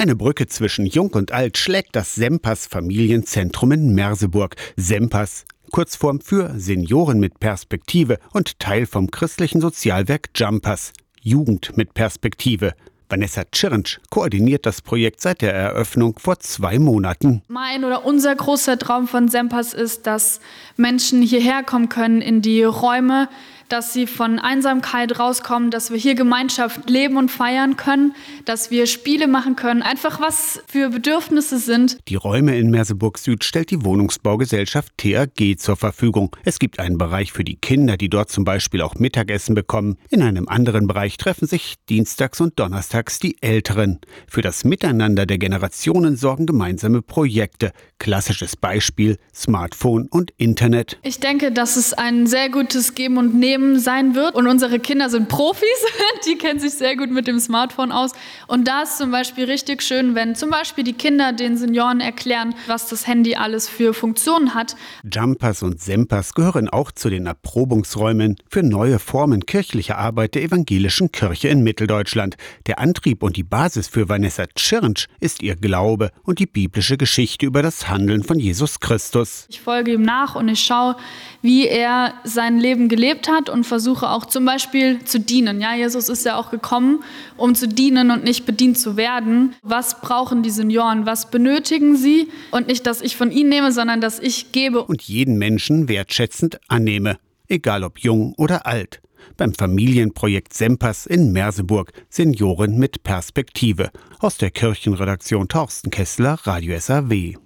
Eine Brücke zwischen Jung und Alt schlägt das Sempers Familienzentrum in Merseburg. Sempers, Kurzform für Senioren mit Perspektive und Teil vom christlichen Sozialwerk Jumpers, Jugend mit Perspektive. Vanessa Tschirnsch koordiniert das Projekt seit der Eröffnung vor zwei Monaten. Mein oder unser großer Traum von Sempas ist, dass Menschen hierher kommen können in die Räume, dass sie von Einsamkeit rauskommen, dass wir hier Gemeinschaft leben und feiern können, dass wir Spiele machen können, einfach was für Bedürfnisse sind. Die Räume in Merseburg Süd stellt die Wohnungsbaugesellschaft TAG zur Verfügung. Es gibt einen Bereich für die Kinder, die dort zum Beispiel auch Mittagessen bekommen. In einem anderen Bereich treffen sich dienstags und donnerstags die Älteren. Für das Miteinander der Generationen sorgen gemeinsame Projekte. Klassisches Beispiel Smartphone und Internet. Ich denke, dass es ein sehr gutes Geben und Nehmen Leben sein wird. Und unsere Kinder sind Profis, die kennen sich sehr gut mit dem Smartphone aus. Und da ist zum Beispiel richtig schön, wenn zum Beispiel die Kinder den Senioren erklären, was das Handy alles für Funktionen hat. Jumpers und Sempers gehören auch zu den Erprobungsräumen für neue Formen kirchlicher Arbeit der evangelischen Kirche in Mitteldeutschland. Der Antrieb und die Basis für Vanessa Tschirnsch ist ihr Glaube und die biblische Geschichte über das Handeln von Jesus Christus. Ich folge ihm nach und ich schaue, wie er sein Leben gelebt hat und versuche auch zum Beispiel zu dienen. Ja, Jesus ist ja auch gekommen, um zu dienen und nicht bedient zu werden. Was brauchen die Senioren? Was benötigen sie? Und nicht, dass ich von ihnen nehme, sondern dass ich gebe. Und jeden Menschen wertschätzend annehme, egal ob jung oder alt. Beim Familienprojekt Sempers in Merseburg, Senioren mit Perspektive. Aus der Kirchenredaktion Torsten Kessler, Radio SAW.